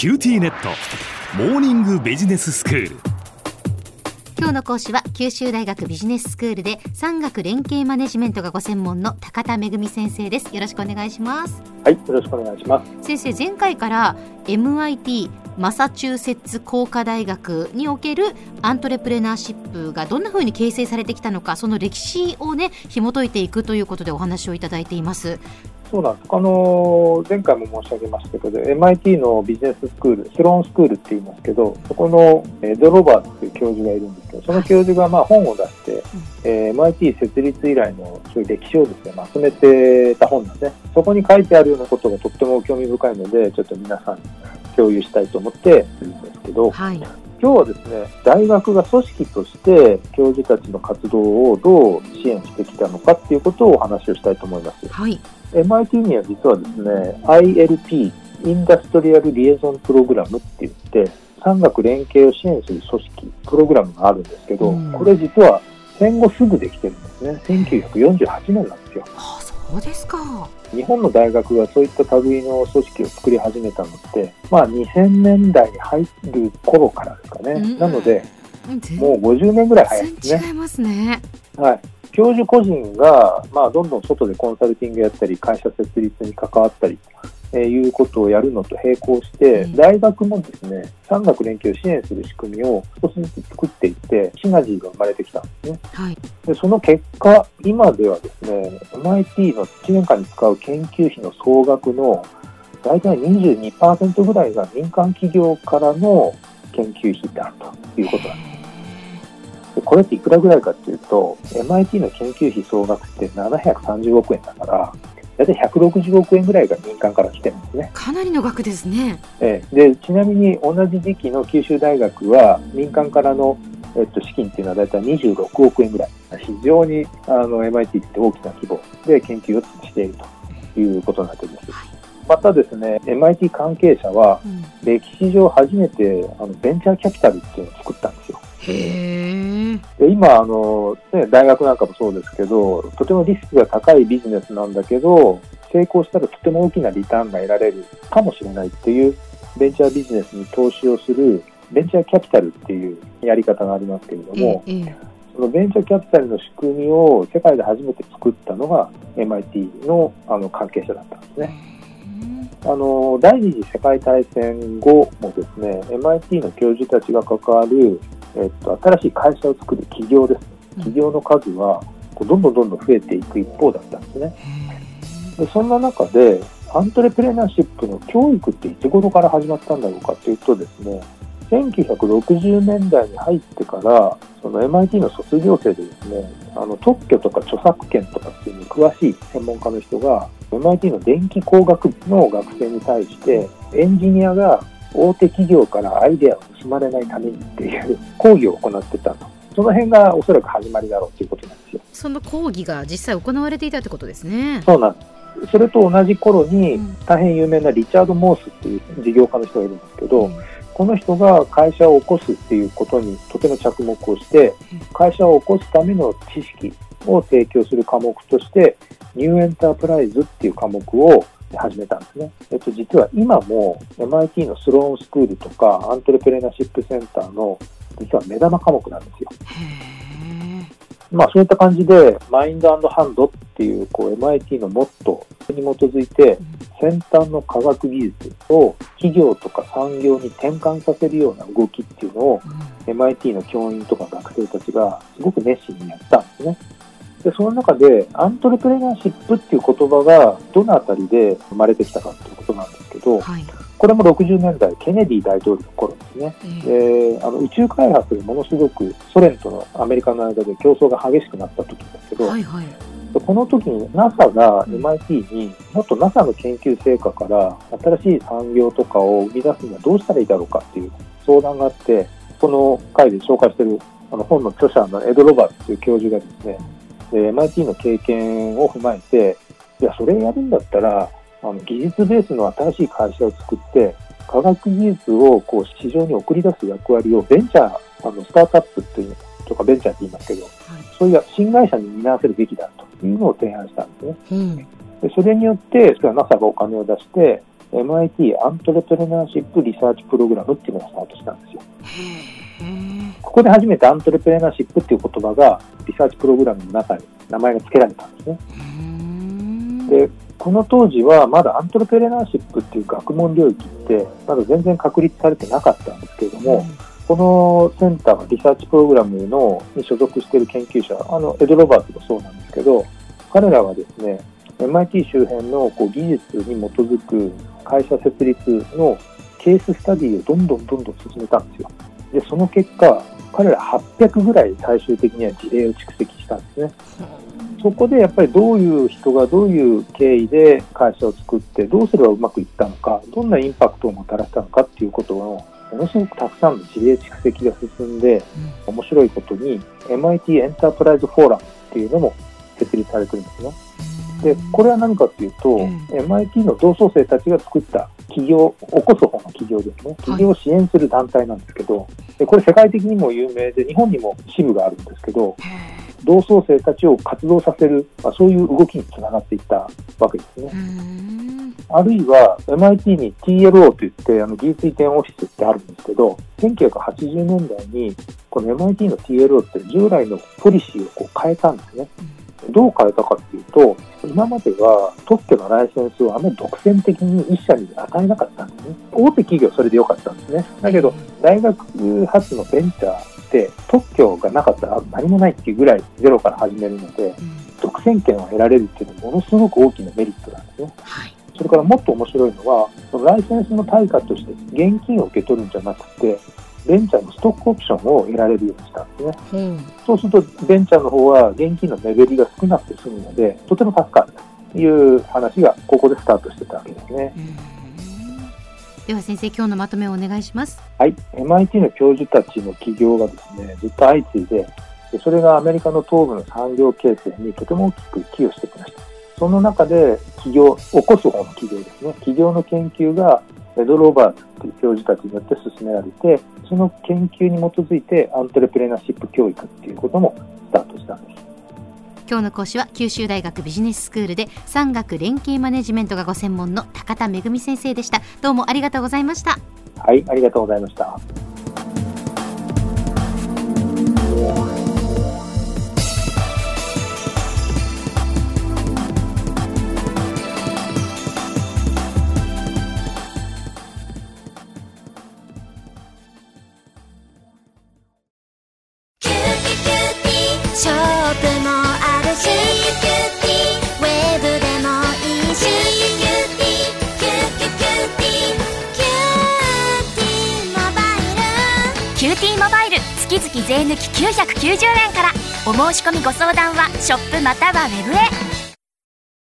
QTnet。モーニングビジネススクール。今日の講師は九州大学ビジネススクールで産学連携マネジメントがご専門の高田恵先生です。よろしくお願いします。はい、よろしくお願いします。先生前回から MIT マサチューセッツ工科大学におけるアントレプレナーシップがどんな風に形成されてきたのかその歴史をね紐解いていくということでお話をいただいていますそうなんです。あの前回も申し上げましたけど、MIT のビジネススクール、スローンスクールって言いますけど、そこのエド・ロバーツという教授がいるんですけど、その教授がまあ本を出して、えー MIT 設立以来のそういう歴史をですね、まとめてた本なんですね。そこに書いてあるようなことがとっても興味深いので、ちょっと皆さんに共有したいと思っているんですけど、はい今日はですね、大学が組織として教授たちの活動をどう支援してきたのかっていうことをお話をしたいと思います。はい MIT には実はですね、ILP、インダストリアル・リエゾン・プログラムって言って、産学連携を支援する組織、プログラムがあるんですけど、うんこれ実は戦後すぐできてるんですね。1948年なんですよ。あそうですか日本の大学がそういった類の組織を作り始めたのって、まあ2000年代に入る頃からですかね。うんなので、全もう50年ぐらい早いですね。然違いますねはい。教授個人が、まあ、どんどん外でコンサルティングやったり、会社設立に関わったり、えーいうことをやるのと並行して、うん大学もですね、産学連携を支援する仕組みを少しずつ作っていって、シナジーが生まれてきたんですね。はいで、その結果、今ではですね、MIT の1年間に使う研究費の総額の大体22%ぐらいが民間企業からの研究費であるということなんです。でこれっていくらぐらいかっていうと、MIT の研究費総額って730億円だから、大体160億円ぐらいが民間から来てるんですね。かなりの額ですねええでちなみに同じ時期の九州大学は民間からの、えっと、資金っていうのは大体26億円ぐらい。非常にあの MIT って大きな規模で研究をしているということになっています。またですね、MIT 関係者はうん歴史上初めてあのベンチャーキャピタルっていうのを作ったんですよ。へえで今あの、ね、大学なんかもそうですけど、とてもリスクが高いビジネスなんだけど、成功したらとても大きなリターンが得られるかもしれないっていうベンチャービジネスに投資をするベンチャーキャピタルっていうやり方がありますけれども、ええそのベンチャーキャピタルの仕組みを世界で初めて作ったのが MIT のあの関係者だったんですね。あの第二次世界大戦後もですね MIT の教授たちが関わる、えっと、新しい会社を作る企業です。ね企業の数はこうどんどんどんどん増えていく一方だったんですね。でそんな中でアントレプレナーシップの教育っていつ頃から始まったんだろうかというとですね1960年代に入ってからその MIT の卒業生でですねあの特許とか著作権とかっていうのに詳しい専門家の人が MIT の電気工学部の学生に対してエンジニアが大手企業からアイデアを盗まれないためにっていう講義を行ってたとその辺がおそらく始まりだろうということなんですよ。その講義が実際行われていたってことですね。そうなんです。それと同じ頃にうん。大変有名なリチャード・モースっていう事業家の人がいるんですけど、うん。この人が会社を起こすっていうことにとても着目をしてうん、会社を起こすための知識を提供する科目として、ニューエンタープライズっていう科目を始めたんですね。えっと、実は今も MIT のスローンスクールとかアントレプレナーシップセンターの実は目玉科目なんですよ。まあそういった感じで、マインドハンドっていうこう MIT のモットーに基づいて、先端の科学技術を企業とか産業に転換させるような動きっていうのを MIT の教員とか学生たちがすごく熱心にやったんですね。で、その中でアントレプレナーシップっていう言葉がどのあたりで生まれてきたかっていうことなんですけど、はい。これも60年代、ケネディ大統領の頃ですね。ええ。であの宇宙開発でものすごくソ連とのアメリカの間で競争が激しくなった時だけど、はいはい。でこの時に NASA が MIT にもっと NASA の研究成果から新しい産業とかを生み出すにはどうしたらいいだろうかっていう相談があって、この回で紹介しているあの本の著者のエド・ロバーツという教授がですね、で MIT の経験を踏まえて、いや、それやるんだったら、あの技術ベースの新しい会社を作って、科学技術をこう市場に送り出す役割をベンチャー、あのスタートアップっていうとかベンチャーって言いますけど、そういう新会社に担わせるべきだというのを提案したんですね。うんでそれによって、それは NASA がお金を出して、MIT アントレプレナーシップリサーチプログラムっていうのがスタートしたんですよ。ここで初めてアントレプレナーシップっていう言葉がリサーチプログラムの中に名前が付けられたんですね。で、この当時はまだアントレプレナーシップっていう学問領域ってまだ全然確立されてなかったんですけれども、このセンター、リサーチプログラムのに所属している研究者、あのエド・ロバーツもそうなんですけど、彼らはですね、MIT 周辺のこう技術に基づく会社設立のケーススタディをどんどんどんどん進めたんですよ。で、その結果、彼ら800ぐらい最終的には事例を蓄積したんですね。そこでやっぱりどういう人がどういう経緯で会社を作ってどうすればうまくいったのか、どんなインパクトをもたらしたのかっていうことをものすごくたくさんの事例蓄積が進んで、面白いことに MIT エンタープライズフォーラムっていうのも設立されてるんですね。で、これは何かっていうと、うん、MIT の同窓生たちが作った企業、起こす方の企業ですね。企業を支援する団体なんですけど、でこれ世界的にも有名で、日本にも支部があるんですけど、同窓生たちを活動させる、まあ、そういう動きにつながっていったわけですね。あるいは MIT に TLO といってあの技術移転オフィスってあるんですけど、1980年代にこの MIT の TLO って従来のポリシーをこう変えたんですね。どう変えたかっていうと、今までは特許のライセンスをあまり独占的に一社に与えなかったんですね。大手企業それでよかったんですね。だけど、大学発のベンチャーって特許がなかったら何もないっていうぐらいゼロから始めるので、独占権を得られるっていうのはものすごく大きなメリットなんですね。はいそれからもっと面白いのは、そのライセンスの対価として現金を受け取るんじゃなくて、ベンチャーのストックオプションを得られるようにしたんですね。うん、そうすると、ベンチャーの方は現金の目減りが少なくて済むので、とても助かるという話がここでスタートしてたわけですね。では先生、今日のまとめをお願いします。はい、MIT の教授たちの起業がですね、ずっと相次いで、それがアメリカの東部の産業形成にとても大きく寄与してきました。その中で起業、起こす方の企業ですね、企業の研究がエド・ローバーツという教授たちによって進められて、その研究に基づいてアントレプレナーシップ教育っていうこともスタートしたんです。今日の講師は九州大学ビジネススクールで産学連携マネジメントがご専門の高田恵先生でした。どうもありがとうございました。はいありがとうございました税抜き990円から。お申し込みご相談はショップまたはウェブへ。